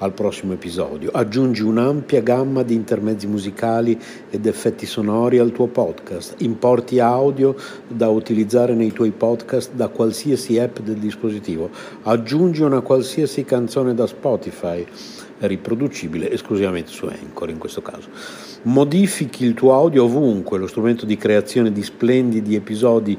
al prossimo episodio. Aggiungi un'ampia gamma di intermezzi musicali ed effetti sonori al tuo podcast. Importi audio da utilizzare nei tuoi podcast da qualsiasi app del dispositivo. Aggiungi una qualsiasi canzone da Spotify riproducibile esclusivamente su Anchor in questo caso. Modifichi il tuo audio ovunque, lo strumento di creazione di splendidi episodi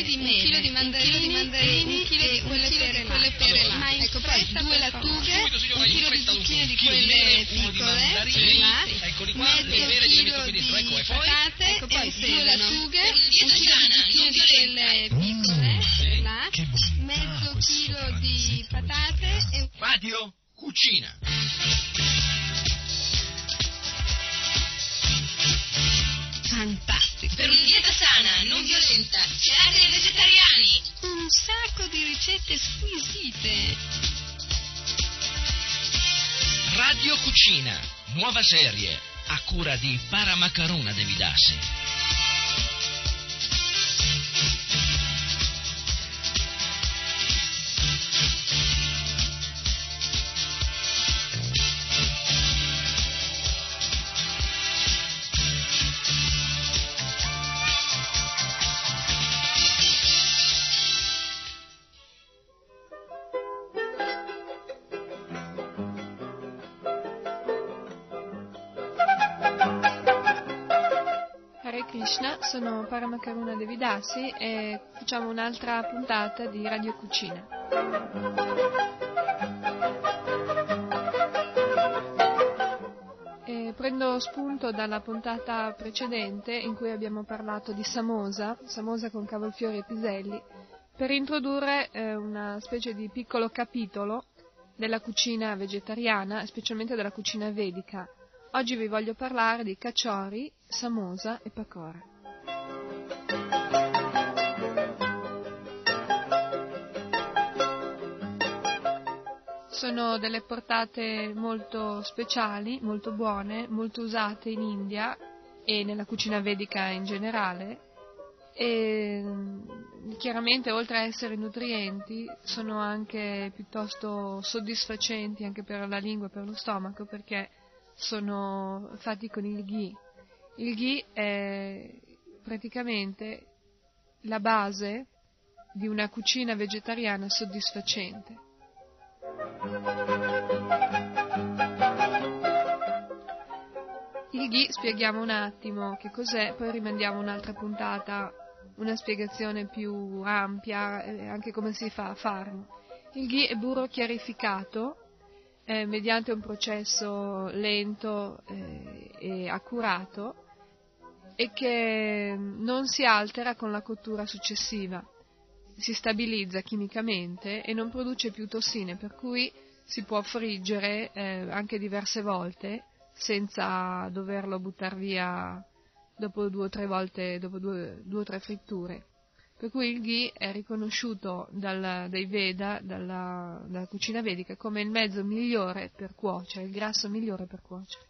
zucchine di quelle piccole, là, mezzo chilo di patate, ecco poi due lattughe, un chilo di di quelle piccole, là, mezzo chilo di patate e... Radio Cucina. Fantastico! Per una dieta sana, non violenta, celati e vegetariani. Un sacco di ricette squisite. Radio Cucina, nuova serie, a cura di Paramacarona De Devidasi e facciamo un'altra puntata di Radio Cucina. E prendo spunto dalla puntata precedente in cui abbiamo parlato di samosa, samosa con cavolfiori e piselli, per introdurre eh, una specie di piccolo capitolo della cucina vegetariana, specialmente della cucina vedica Oggi vi voglio parlare di caciori, samosa e pakora. Sono delle portate molto speciali, molto buone, molto usate in India e nella cucina vedica in generale e chiaramente oltre a essere nutrienti sono anche piuttosto soddisfacenti anche per la lingua e per lo stomaco perché sono fatti con il ghee. Il ghee è praticamente la base di una cucina vegetariana soddisfacente. Il ghee spieghiamo un attimo che cos'è, poi rimandiamo un'altra puntata, una spiegazione più ampia, anche come si fa a farlo. Il ghee è burro chiarificato eh, mediante un processo lento eh, e accurato e che non si altera con la cottura successiva, si stabilizza chimicamente e non produce più tossine, per cui si può friggere eh, anche diverse volte senza doverlo buttare via dopo due o tre volte, dopo due, due o tre fritture per cui il ghee è riconosciuto dal, dai Veda, dalla, dalla cucina vedica, come il mezzo migliore per cuocere, il grasso migliore per cuocere.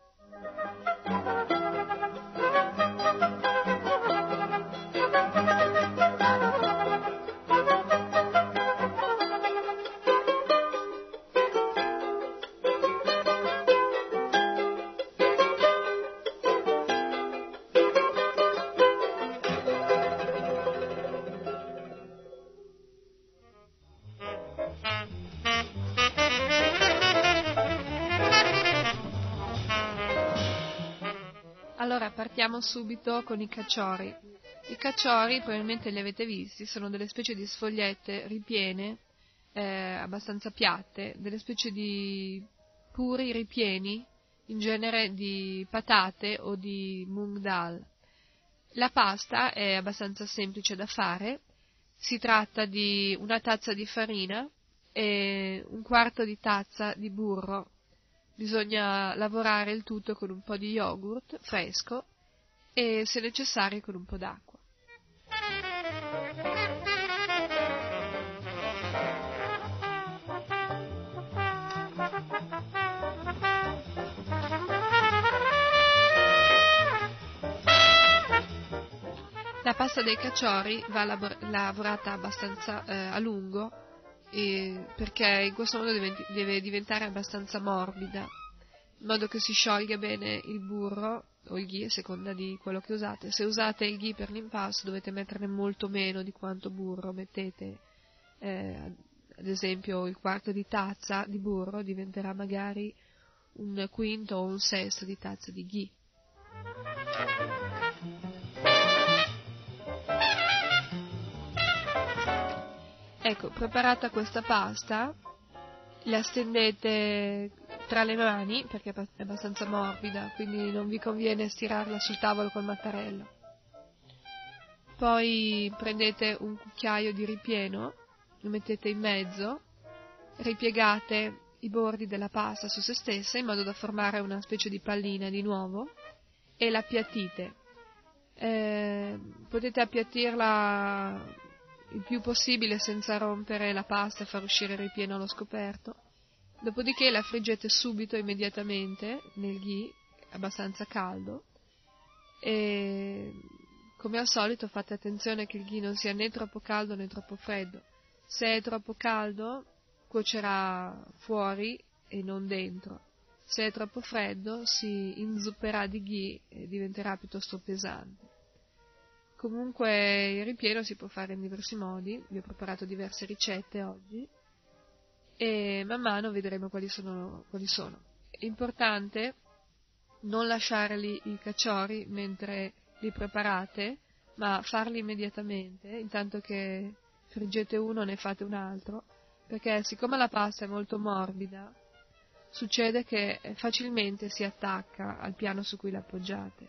Partiamo subito con i cacciori. I cacciori, probabilmente li avete visti, sono delle specie di sfogliette ripiene, eh, abbastanza piatte, delle specie di puri ripieni, in genere di patate o di mung dal. La pasta è abbastanza semplice da fare, si tratta di una tazza di farina e un quarto di tazza di burro Bisogna lavorare il tutto con un po' di yogurt fresco e, se necessario, con un po' d'acqua. La pasta dei caciori va lavorata abbastanza eh, a lungo perché in questo modo deve, deve diventare abbastanza morbida, in modo che si sciolga bene il burro o il ghee a seconda di quello che usate. Se usate il ghee per l'impasto dovete metterne molto meno di quanto burro mettete. Eh, ad esempio il quarto di tazza di burro diventerà magari un quinto o un sesto di tazza di ghee. Ecco, preparata questa pasta, la stendete tra le mani perché è abbastanza morbida, quindi non vi conviene stirarla sul tavolo col mattarello. Poi prendete un cucchiaio di ripieno, lo mettete in mezzo, ripiegate i bordi della pasta su se stessa in modo da formare una specie di pallina di nuovo e la appiattite. Eh, potete appiattirla il più possibile senza rompere la pasta e far uscire il ripieno allo scoperto. Dopodiché la friggete subito, immediatamente, nel ghee, abbastanza caldo. E come al solito fate attenzione che il ghee non sia né troppo caldo né troppo freddo. Se è troppo caldo, cuocerà fuori e non dentro. Se è troppo freddo, si inzupperà di ghee e diventerà piuttosto pesante. Comunque il ripieno si può fare in diversi modi, vi ho preparato diverse ricette oggi e man mano vedremo quali sono. Quali sono. Importante non lasciare lì i cacciori mentre li preparate, ma farli immediatamente, intanto che friggete uno ne fate un altro, perché siccome la pasta è molto morbida, succede che facilmente si attacca al piano su cui l'appoggiate.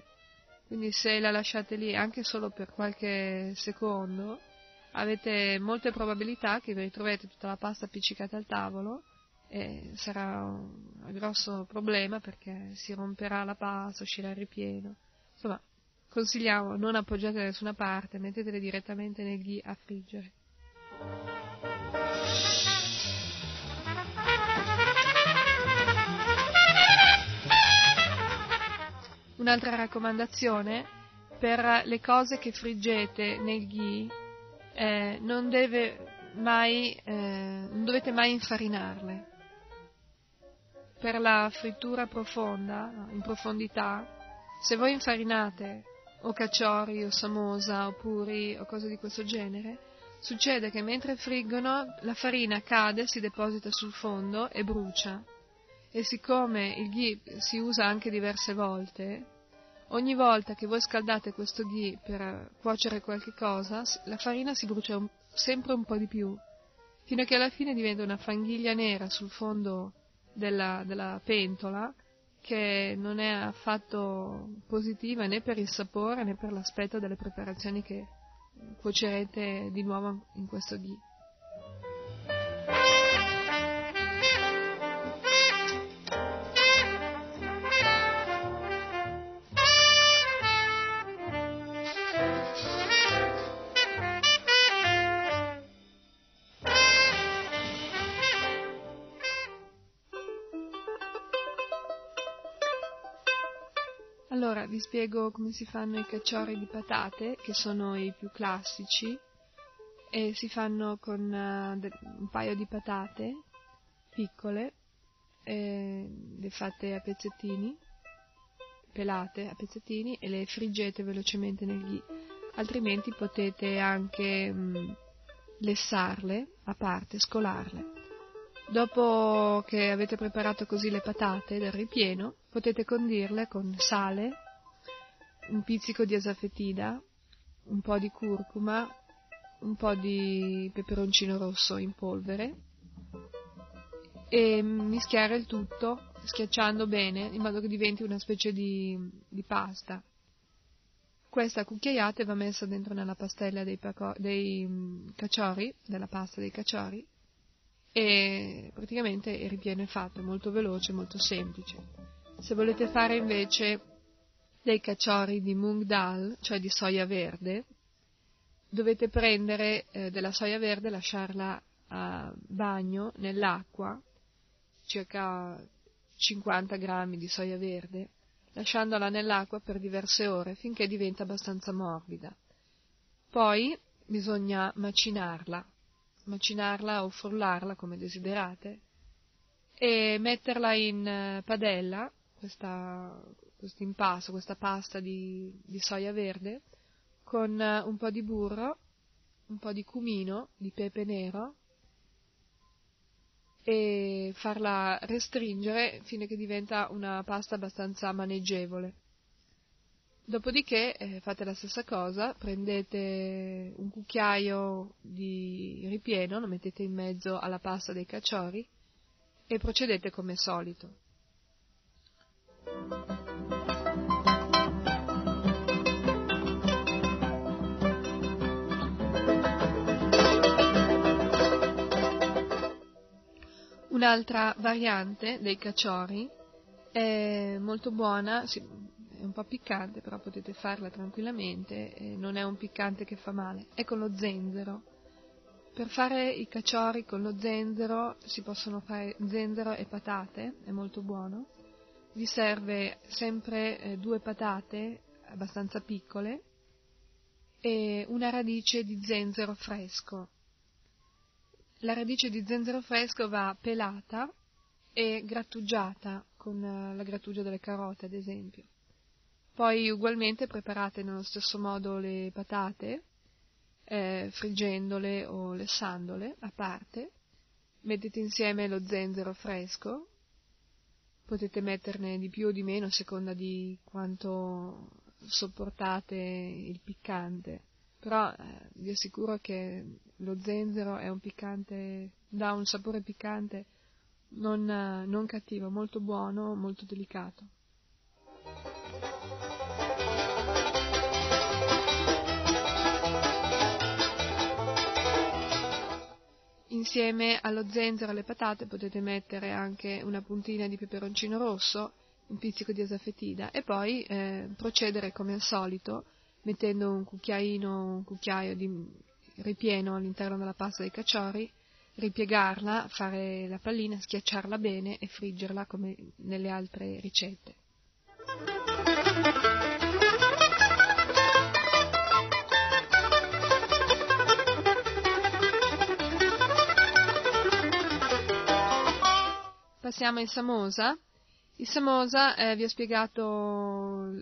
Quindi se la lasciate lì anche solo per qualche secondo, avete molte probabilità che vi ritrovate tutta la pasta appiccicata al tavolo e sarà un grosso problema perché si romperà la pasta, uscirà il ripieno. Insomma, consigliamo non appoggiate da nessuna parte, mettetele direttamente nel ghi a friggere. Un'altra raccomandazione per le cose che friggete nel ghee eh, non, mai, eh, non dovete mai infarinarle. Per la frittura profonda, in profondità, se voi infarinate o cacciori o samosa o puri o cose di questo genere, succede che mentre friggono la farina cade, si deposita sul fondo e brucia. E siccome il ghee si usa anche diverse volte, ogni volta che voi scaldate questo ghee per cuocere qualche cosa, la farina si brucia un, sempre un po' di più, fino a che alla fine diventa una fanghiglia nera sul fondo della, della pentola che non è affatto positiva né per il sapore né per l'aspetto delle preparazioni che cuocerete di nuovo in questo ghee. Spiego come si fanno i cacciori di patate, che sono i più classici, e si fanno con uh, un paio di patate piccole, eh, le fate a pezzettini, pelate a pezzettini e le friggete velocemente nel ghee. Altrimenti potete anche mh, mm, lessarle a parte, scolarle. Dopo che avete preparato così le patate del ripieno, potete condirle con sale, un pizzico di asafetida, un po' di curcuma, un po' di peperoncino rosso in polvere e mischiare il tutto schiacciando bene in modo che diventi una specie di, di pasta. Questa cucchiaiate va messa dentro nella pastella dei, paco- dei mm, caciori, della pasta dei caciori, e praticamente il ripieno è fatto, è molto veloce, molto semplice. Se volete fare invece dei cacciori di mung dal, cioè di soia verde, dovete prendere eh, della soia verde, lasciarla a bagno nell'acqua, circa 50 grammi di soia verde, lasciandola nell'acqua per diverse ore finché diventa abbastanza morbida. Poi bisogna macinarla macinarla o frullarla come desiderate e metterla in eh, padella, questa, questo impasto, questa pasta di, di soia verde, con eh, un po' di burro, un po' di cumino, di pepe nero e farla restringere fino a che diventa una pasta abbastanza maneggevole. Dopodiché eh, fate la stessa cosa, prendete un cucchiaio di ripieno, lo mettete in mezzo alla pasta dei caciori e procedete come solito. Un'altra variante dei caciori è molto buona, è un po' piccante, però potete farla tranquillamente, non è un piccante che fa male, è con lo zenzero. Per fare i caciori con lo zenzero si possono fare zenzero e patate, è molto buono. Vi serve sempre eh, due patate abbastanza piccole e una radice di zenzero fresco. La radice di zenzero fresco va pelata e grattugiata con eh, la grattugia delle carote, ad esempio. Poi ugualmente preparate nello stesso modo le patate, eh, friggendole o lessandole a parte, mettete insieme lo zenzero fresco, potete metterne di più o di meno a seconda di quanto sopportate il piccante, però eh, vi assicuro che lo zenzero è un piccante, dà un sapore piccante non, non cattivo, molto buono, molto delicato. Insieme allo zenzero e alle patate potete mettere anche una puntina di peperoncino rosso, un pizzico di asafetida e poi eh, procedere come al solito mettendo un cucchiaino, un cucchiaio di ripieno all'interno della pasta dei caciori, ripiegarla, fare la pallina, schiacciarla bene e friggerla come nelle altre ricette. Passiamo in samosa. Il samosa eh, vi ho spiegato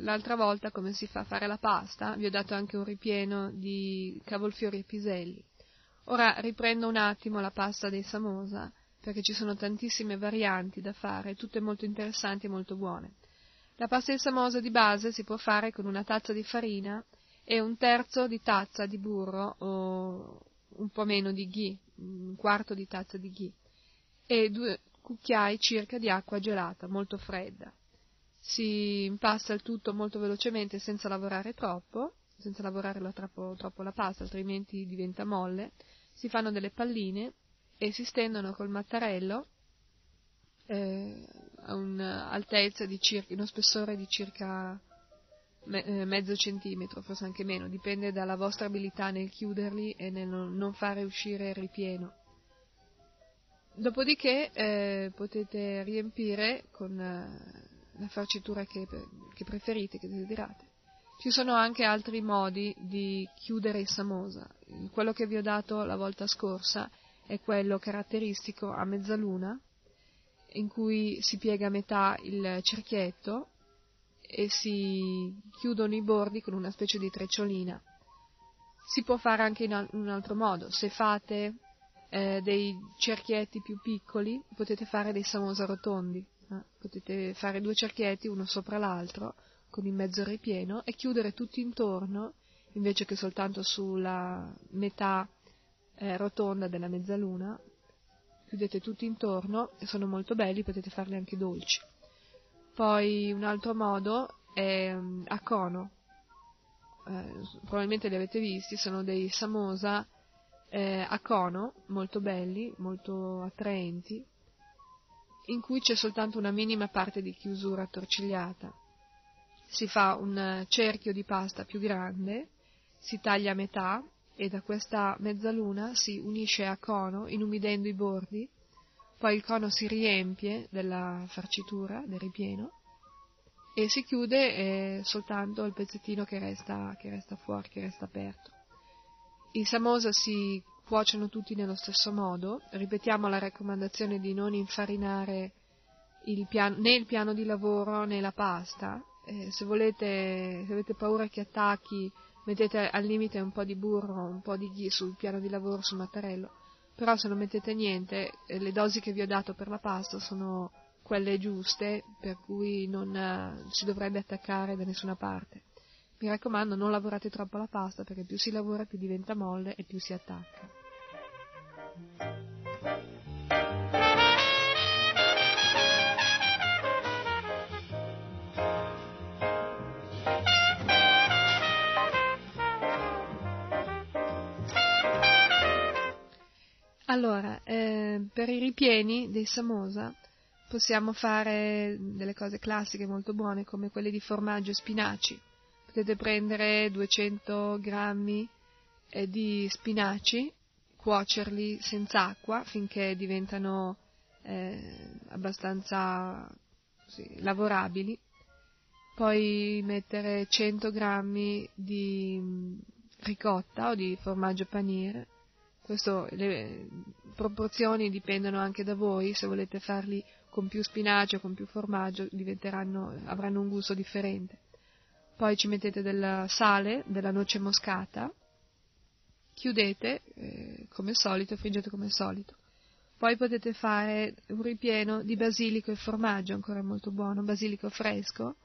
l'altra volta come si fa a fare la pasta, vi ho dato anche un ripieno di cavolfiori e piselli. Ora riprendo un attimo la pasta dei samosa, perché ci sono tantissime varianti da fare, tutte molto interessanti e molto buone. La pasta di samosa di base si può fare con una tazza di farina e un terzo di tazza di burro o un po' meno di ghee, un quarto di tazza di ghee e due cucchiai circa di acqua gelata, molto fredda. Si impasta il tutto molto velocemente senza lavorare troppo, senza lavorare troppo, troppo la pasta, altrimenti diventa molle. Si fanno delle palline e si stendono col mattarello eh, a un'altezza di circa, uno spessore di circa me, eh, mezzo centimetro, forse anche meno, dipende dalla vostra abilità nel chiuderli e nel non fare uscire il ripieno. Dopodiché eh, potete riempire con eh, la farcitura che, che, preferite, che desiderate. Ci sono anche altri modi di chiudere il samosa. Quello che vi ho dato la volta scorsa è quello caratteristico a mezzaluna, in cui si piega a metà il cerchietto e si chiudono i bordi con una specie di trecciolina. Si può fare anche in un altro modo. Se fate eh, dei cerchietti più piccoli, potete fare dei samosa rotondi. Eh? Potete fare due cerchietti uno sopra l'altro con il mezzo ripieno e chiudere tutti intorno invece che soltanto sulla metà eh, rotonda della mezzaluna. Chiudete tutti intorno e sono molto belli, potete farli anche dolci. Poi un altro modo è um, a cono. Eh, probabilmente li avete visti, sono dei samosa eh, a cono, molto belli, molto attraenti, in cui c'è soltanto una minima parte di chiusura attorcigliata. Si fa un cerchio di pasta più grande, si taglia a metà e da questa mezzaluna si unisce a cono inumidendo i bordi, poi il cono si riempie della farcitura, del ripieno, e si chiude eh, soltanto il pezzettino che resta, che resta fuori, che resta aperto. I samosa si cuociono tutti nello stesso modo. Ripetiamo la raccomandazione di non infarinare il piano, né il piano di lavoro né la pasta. Eh, se, volete, se avete paura che attacchi, mettete al limite un po' di burro, un po' di ghee sul piano di lavoro, sul mattarello. Però se non mettete niente, eh, le dosi che vi ho dato per la pasta sono quelle giuste, per cui non eh, si dovrebbe attaccare da nessuna parte. Mi raccomando, non lavorate troppo la pasta perché più si lavora più diventa molle e più si attacca. Allora, eh, per i ripieni dei samosa possiamo fare delle cose classiche molto buone come quelle di formaggio e spinaci. Potete prendere 200 grammi eh, di spinaci, cuocerli senza acqua finché diventano eh, abbastanza sì, lavorabili, poi mettere 100 grammi di mm, ricotta o di formaggio panire. Questo, le proporzioni dipendono anche da voi, se volete farli con più spinaci o con più formaggio avranno un gusto differente. Poi ci mettete del sale, della noce moscata, chiudete eh, come al solito, friggete come al solito. Poi potete fare un ripieno di basilico e formaggio, ancora molto buono, basilico fresco,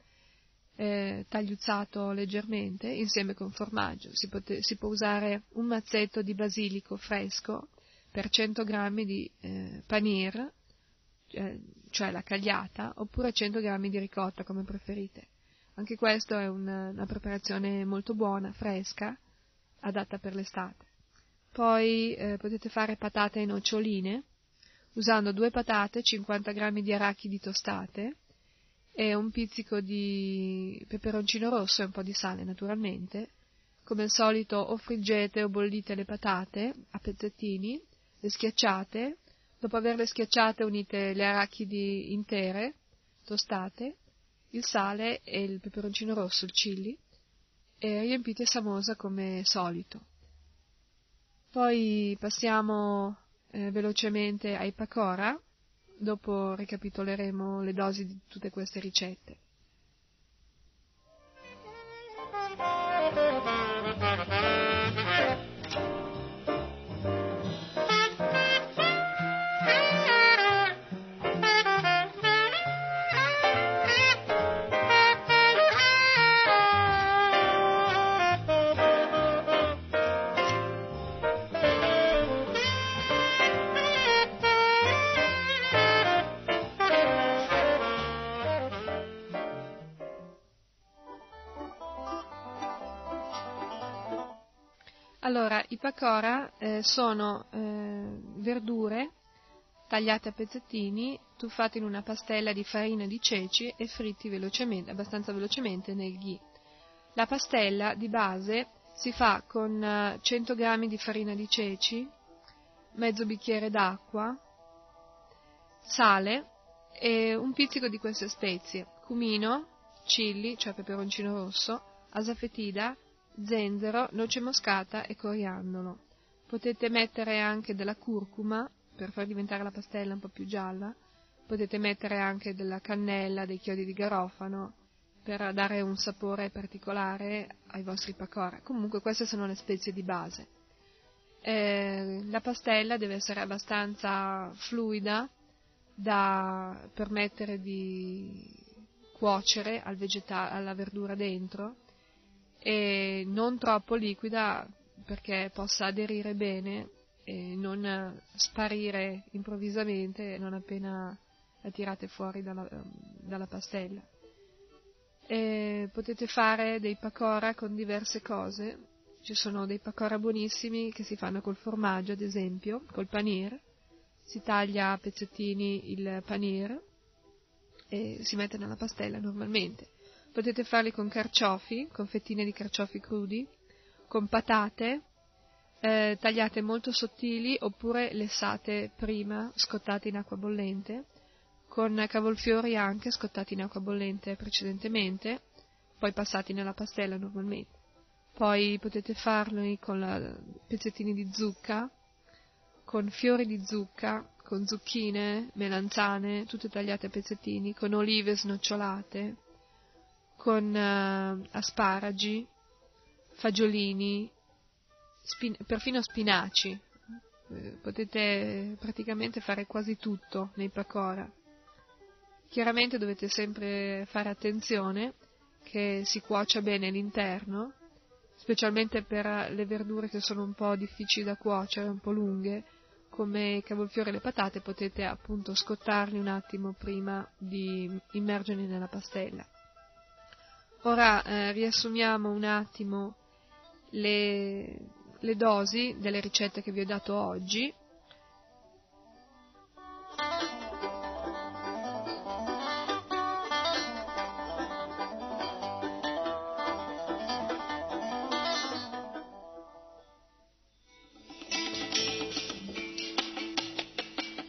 eh, tagliuzzato leggermente insieme con formaggio. Si, pote, si, può usare un mazzetto di basilico fresco per 100 g di eh, panir, eh, cioè la cagliata, oppure 100 g di ricotta come preferite. Anche questo è una, una preparazione molto buona, fresca, adatta per l'estate. Poi eh, potete fare patate e noccioline usando due patate, 50 g di arachidi tostate e un pizzico di peperoncino rosso e un po' di sale naturalmente. Come al solito o friggete o bollite le patate a pezzettini, le schiacciate, dopo averle schiacciate unite le arachidi intere, tostate, il sale e il peperoncino rosso, il chili, e riempite samosa come solito. Poi passiamo eh, velocemente ai pakora, Dopo ricapitoleremo le dosi di tutte queste ricette. Allora, i pakora eh, sono eh, verdure tagliate a pezzettini, tuffate in una pastella di farina di ceci e fritti velocemente, abbastanza velocemente nel ghee. La pastella di base si fa con 100 eh, g di farina di ceci, mezzo bicchiere d'acqua, sale e un pizzico di queste spezie, cumino, chilli, cioè peperoncino rosso, asafetida, zenzero, noce moscata e coriandolo. Potete mettere anche della curcuma per far diventare la pastella un po' più gialla. Potete mettere anche della cannella, dei chiodi di garofano per dare un sapore particolare ai vostri pakora. Comunque queste sono le spezie di base. Eh, la pastella deve essere abbastanza fluida da permettere di cuocere al vegeta- alla verdura dentro e non troppo liquida perché possa aderire bene e non sparire improvvisamente non appena la tirate fuori dalla, dalla pastella. E potete fare dei pakora con diverse cose, ci sono dei pakora buonissimi che si fanno col formaggio ad esempio, col panir, si taglia a pezzettini il panir e si mette nella pastella normalmente. Potete farli con carciofi, con fettine di carciofi crudi, con patate eh, tagliate molto sottili oppure lessate prima, scottate in acqua bollente, con cavolfiori anche scottati in acqua bollente precedentemente, poi passati nella pastella normalmente. Poi potete farli con la, pezzettini di zucca, con fiori di zucca, con zucchine, melanzane, tutte tagliate a pezzettini, con olive snocciolate, con uh, asparagi, fagiolini, spin- perfino spinaci. Eh, potete praticamente fare quasi tutto nei pakora. Chiaramente dovete sempre fare attenzione che si cuocia bene l'interno, specialmente per le verdure che sono un po' difficili da cuocere, un po' lunghe, come i cavolfiori e le patate, potete appunto scottarli un attimo prima di immergerli nella pastella. Ora eh, riassumiamo un attimo le, le dosi delle ricette che vi ho dato oggi.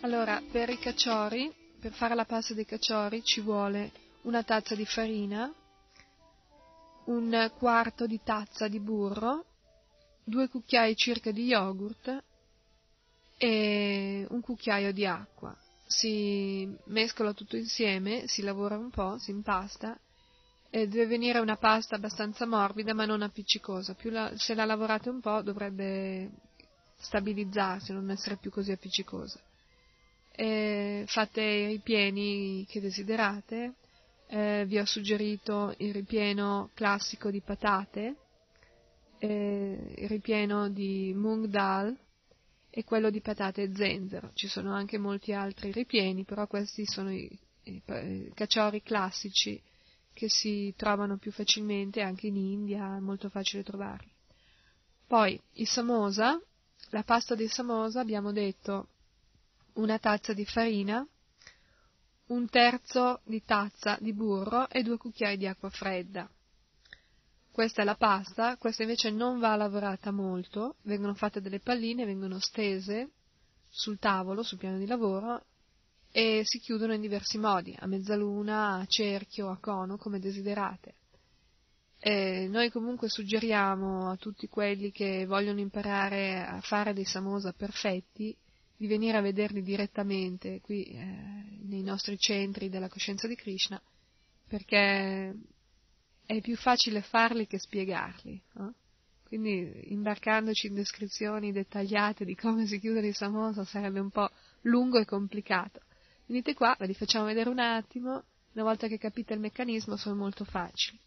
Allora, per i caciori, per fare la pasta dei caciori ci vuole una tazza di farina, un quarto di tazza di burro, due cucchiai circa di yogurt e un cucchiaio di acqua. Si mescola tutto insieme, si lavora un po', si impasta e deve venire una pasta abbastanza morbida ma non appiccicosa. La, se la lavorate un po' dovrebbe stabilizzarsi, non essere più così appiccicosa. E fate i ripieni che desiderate eh, vi ho suggerito il ripieno classico di patate, eh, il ripieno di mung dal e quello di patate e zenzero. Ci sono anche molti altri ripieni, però questi sono i, i, i caciori classici che si trovano più facilmente anche in India, è molto facile trovarli. Poi i samosa, la pasta di samosa abbiamo detto una tazza di farina, un terzo di tazza di burro e due cucchiai di acqua fredda. Questa è la pasta, questa invece non va lavorata molto, vengono fatte delle palline, vengono stese sul tavolo, sul piano di lavoro e si chiudono in diversi modi, a mezzaluna, a cerchio, a cono, come desiderate. E noi comunque suggeriamo a tutti quelli che vogliono imparare a fare dei samosa perfetti di venire a vederli direttamente qui eh, nei nostri centri della coscienza di Krishna, perché è più facile farli che spiegarli. No? Quindi imbarcandoci in descrizioni dettagliate di come si chiude il samosa sarebbe un po' lungo e complicato. Venite qua, ve li facciamo vedere un attimo, una volta che capite il meccanismo sono molto facili.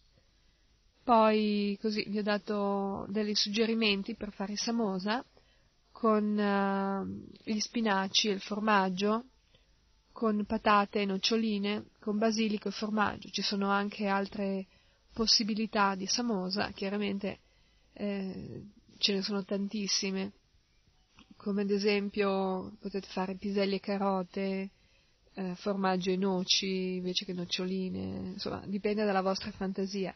Poi così vi ho dato dei suggerimenti per fare samosa con uh, gli spinaci e il formaggio, con patate e noccioline, con basilico e formaggio. Ci sono anche altre possibilità di samosa, chiaramente eh, ce ne sono tantissime, come ad esempio potete fare piselli e carote, eh, formaggio e noci invece che noccioline, insomma dipende dalla vostra fantasia.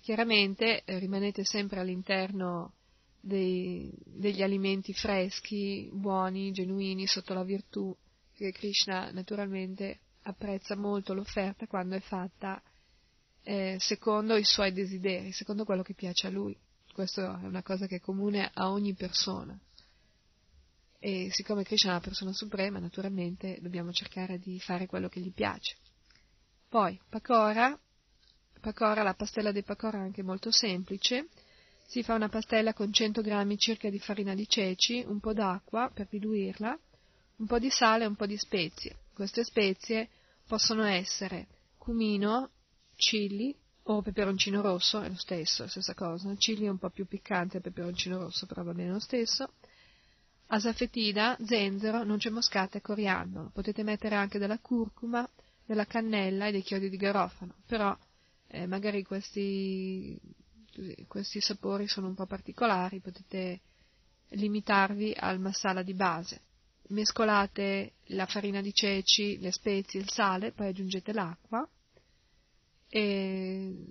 Chiaramente eh, rimanete sempre all'interno dei, degli alimenti freschi, buoni, genuini, sotto la virtù, che Krishna naturalmente apprezza molto l'offerta quando è fatta eh, secondo i suoi desideri, secondo quello che piace a lui. Questa è una cosa che è comune a ogni persona. E siccome Krishna è la persona suprema, naturalmente dobbiamo cercare di fare quello che gli piace. Poi, pakora, pakora la pastella di pakora è anche molto semplice, si fa una pastella con 100 grammi circa di farina di ceci, un po' d'acqua per diluirla, un po' di sale e un po' di spezie. Queste spezie possono essere cumino, chili o peperoncino rosso, è lo stesso, è la stessa cosa. Chili è un po' più piccante, peperoncino rosso però va bene lo stesso. Asafetida, zenzero, noce moscata e coriandolo. Potete mettere anche della curcuma, della cannella e dei chiodi di garofano, però eh, magari questi questi sapori sono un po' particolari, potete limitarvi al masala di base. Mescolate la farina di ceci, le spezie, il sale, poi aggiungete l'acqua e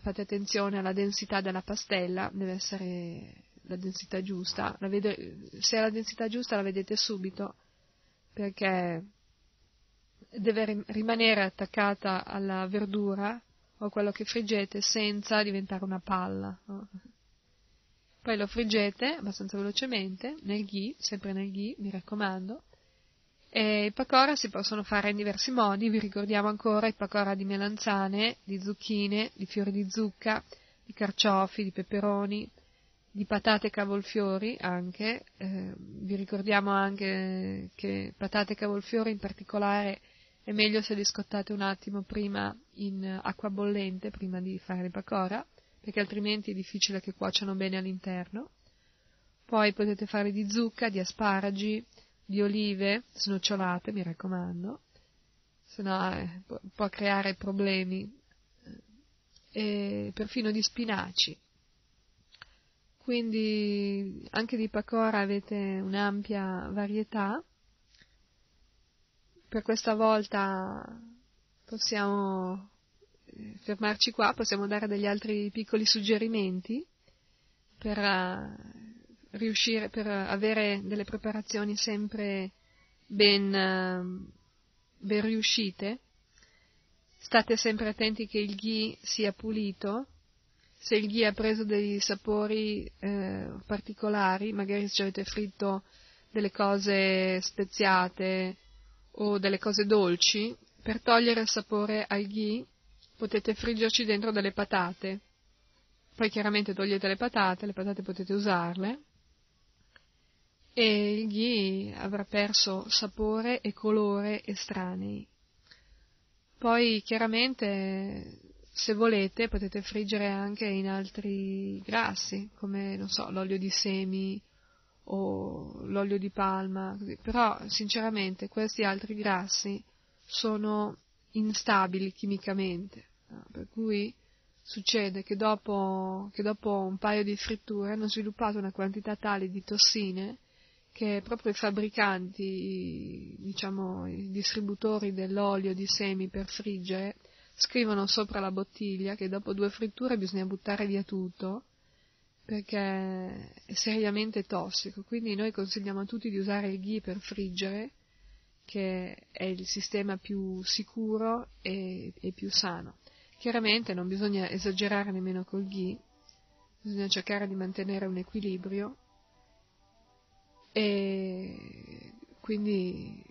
fate attenzione alla densità della pastella, deve essere la densità giusta. La vede, se è la densità giusta la vedete subito perché deve rimanere attaccata alla verdura o quello che friggete senza diventare una palla. No? Poi lo friggete abbastanza velocemente nel ghee, sempre nel ghee, mi raccomando. E i pakora si possono fare in diversi modi, vi ricordiamo ancora i pakora di melanzane, di zucchine, di fiori di zucca, di carciofi, di peperoni, di patate cavolfiori anche, eh, vi ricordiamo anche che patate cavolfiori in particolare è meglio se li scottate un attimo prima in acqua bollente, prima di fare il pakora, perché altrimenti è difficile che cuociano bene all'interno. Poi potete fare di zucca, di asparagi, di olive snocciolate, mi raccomando, se no eh, può creare problemi, e perfino di spinaci. Quindi anche di pakora avete un'ampia varietà per questa volta possiamo eh, fermarci qua, possiamo dare degli altri piccoli suggerimenti per uh, riuscire, per avere delle preparazioni sempre ben, uh, ben riuscite. State sempre attenti che il ghee sia pulito. Se il ghee ha preso dei sapori eh, particolari, magari se avete fritto delle cose speziate, o delle cose dolci, per togliere il sapore al ghee potete friggerci dentro delle patate. Poi chiaramente togliete le patate, le patate potete usarle e il ghee avrà perso sapore e colore estranei. Poi chiaramente se volete potete friggere anche in altri grassi, come non so, l'olio di semi o l'olio di palma, però sinceramente questi altri grassi sono instabili chimicamente, per cui succede che dopo, che dopo un paio di fritture hanno sviluppato una quantità tale di tossine che proprio i fabbricanti, diciamo i distributori dell'olio di semi per friggere, scrivono sopra la bottiglia che dopo due fritture bisogna buttare via tutto perché è seriamente tossico. Quindi noi consigliamo a tutti di usare il ghee per friggere, che è il sistema più sicuro e, e più sano. Chiaramente non bisogna esagerare nemmeno col ghee, bisogna cercare di mantenere un equilibrio e quindi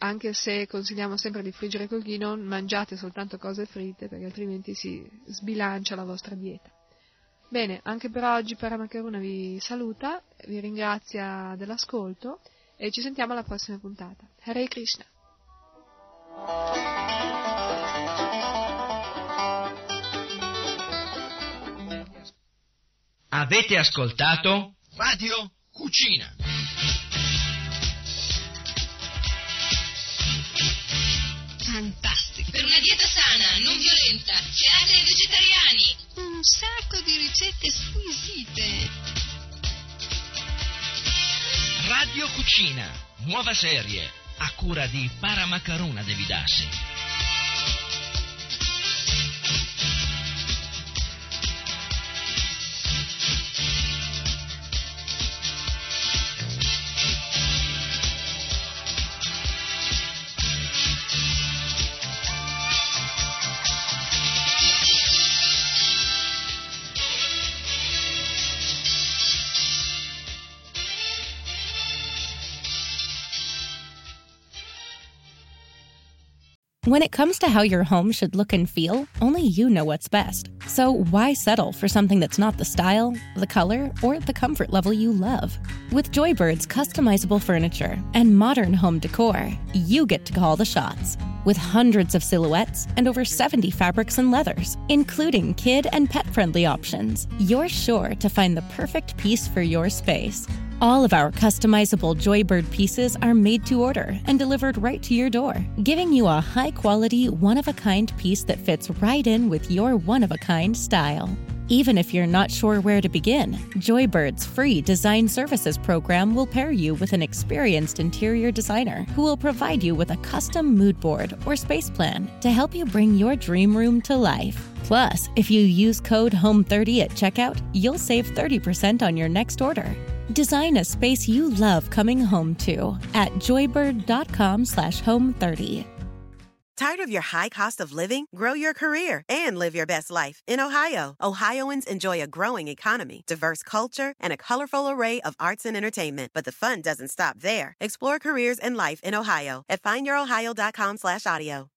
anche se consigliamo sempre di friggere col ghee, non mangiate soltanto cose fritte perché altrimenti si sbilancia la vostra dieta. Bene, anche per oggi Paramakaruna vi saluta, vi ringrazia dell'ascolto e ci sentiamo alla prossima puntata. Hare Krishna! Avete ascoltato Radio Cucina. Fantastico. Per una dieta sana, non violenta, serate ai vegetariani. Un sacco di ricette squisite. Radio Cucina, nuova serie, a cura di Paramacaruna Devidassi. When it comes to how your home should look and feel, only you know what's best. So why settle for something that's not the style, the color, or the comfort level you love? With Joybird's customizable furniture and modern home decor, you get to call the shots. With hundreds of silhouettes and over 70 fabrics and leathers, including kid and pet friendly options, you're sure to find the perfect piece for your space. All of our customizable Joybird pieces are made to order and delivered right to your door, giving you a high quality, one of a kind piece that fits right in with your one of a kind style. Even if you're not sure where to begin, Joybird's free design services program will pair you with an experienced interior designer who will provide you with a custom mood board or space plan to help you bring your dream room to life. Plus, if you use code HOME30 at checkout, you'll save 30% on your next order. Design a space you love coming home to at joybird.com slash home30. Tired of your high cost of living? Grow your career and live your best life in Ohio. Ohioans enjoy a growing economy, diverse culture, and a colorful array of arts and entertainment. But the fun doesn't stop there. Explore careers and life in Ohio at findyourohio.com slash audio.